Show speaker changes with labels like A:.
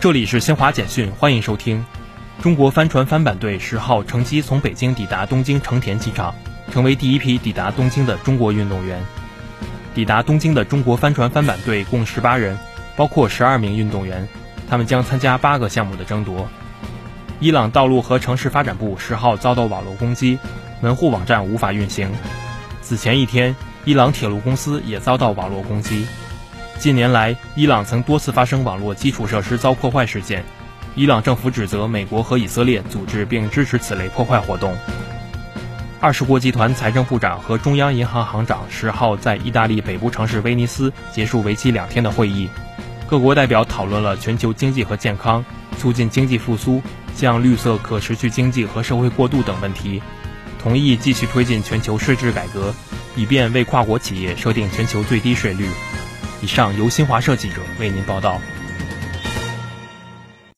A: 这里是新华简讯，欢迎收听。中国帆船帆板队十号乘机从北京抵达东京成田机场，成为第一批抵达东京的中国运动员。抵达东京的中国帆船帆板队共十八人，包括十二名运动员，他们将参加八个项目的争夺。伊朗道路和城市发展部十号遭到网络攻击，门户网站无法运行。此前一天，伊朗铁路公司也遭到网络攻击。近年来，伊朗曾多次发生网络基础设施遭破坏事件。伊朗政府指责美国和以色列组织并支持此类破坏活动。二十国集团财政部长和中央银行行长十号在意大利北部城市威尼斯结束为期两天的会议，各国代表讨论了全球经济和健康、促进经济复苏、向绿色可持续经济和社会过渡等问题，同意继续推进全球税制改革，以便为跨国企业设定全球最低税率。以上由新华社记者为您报道。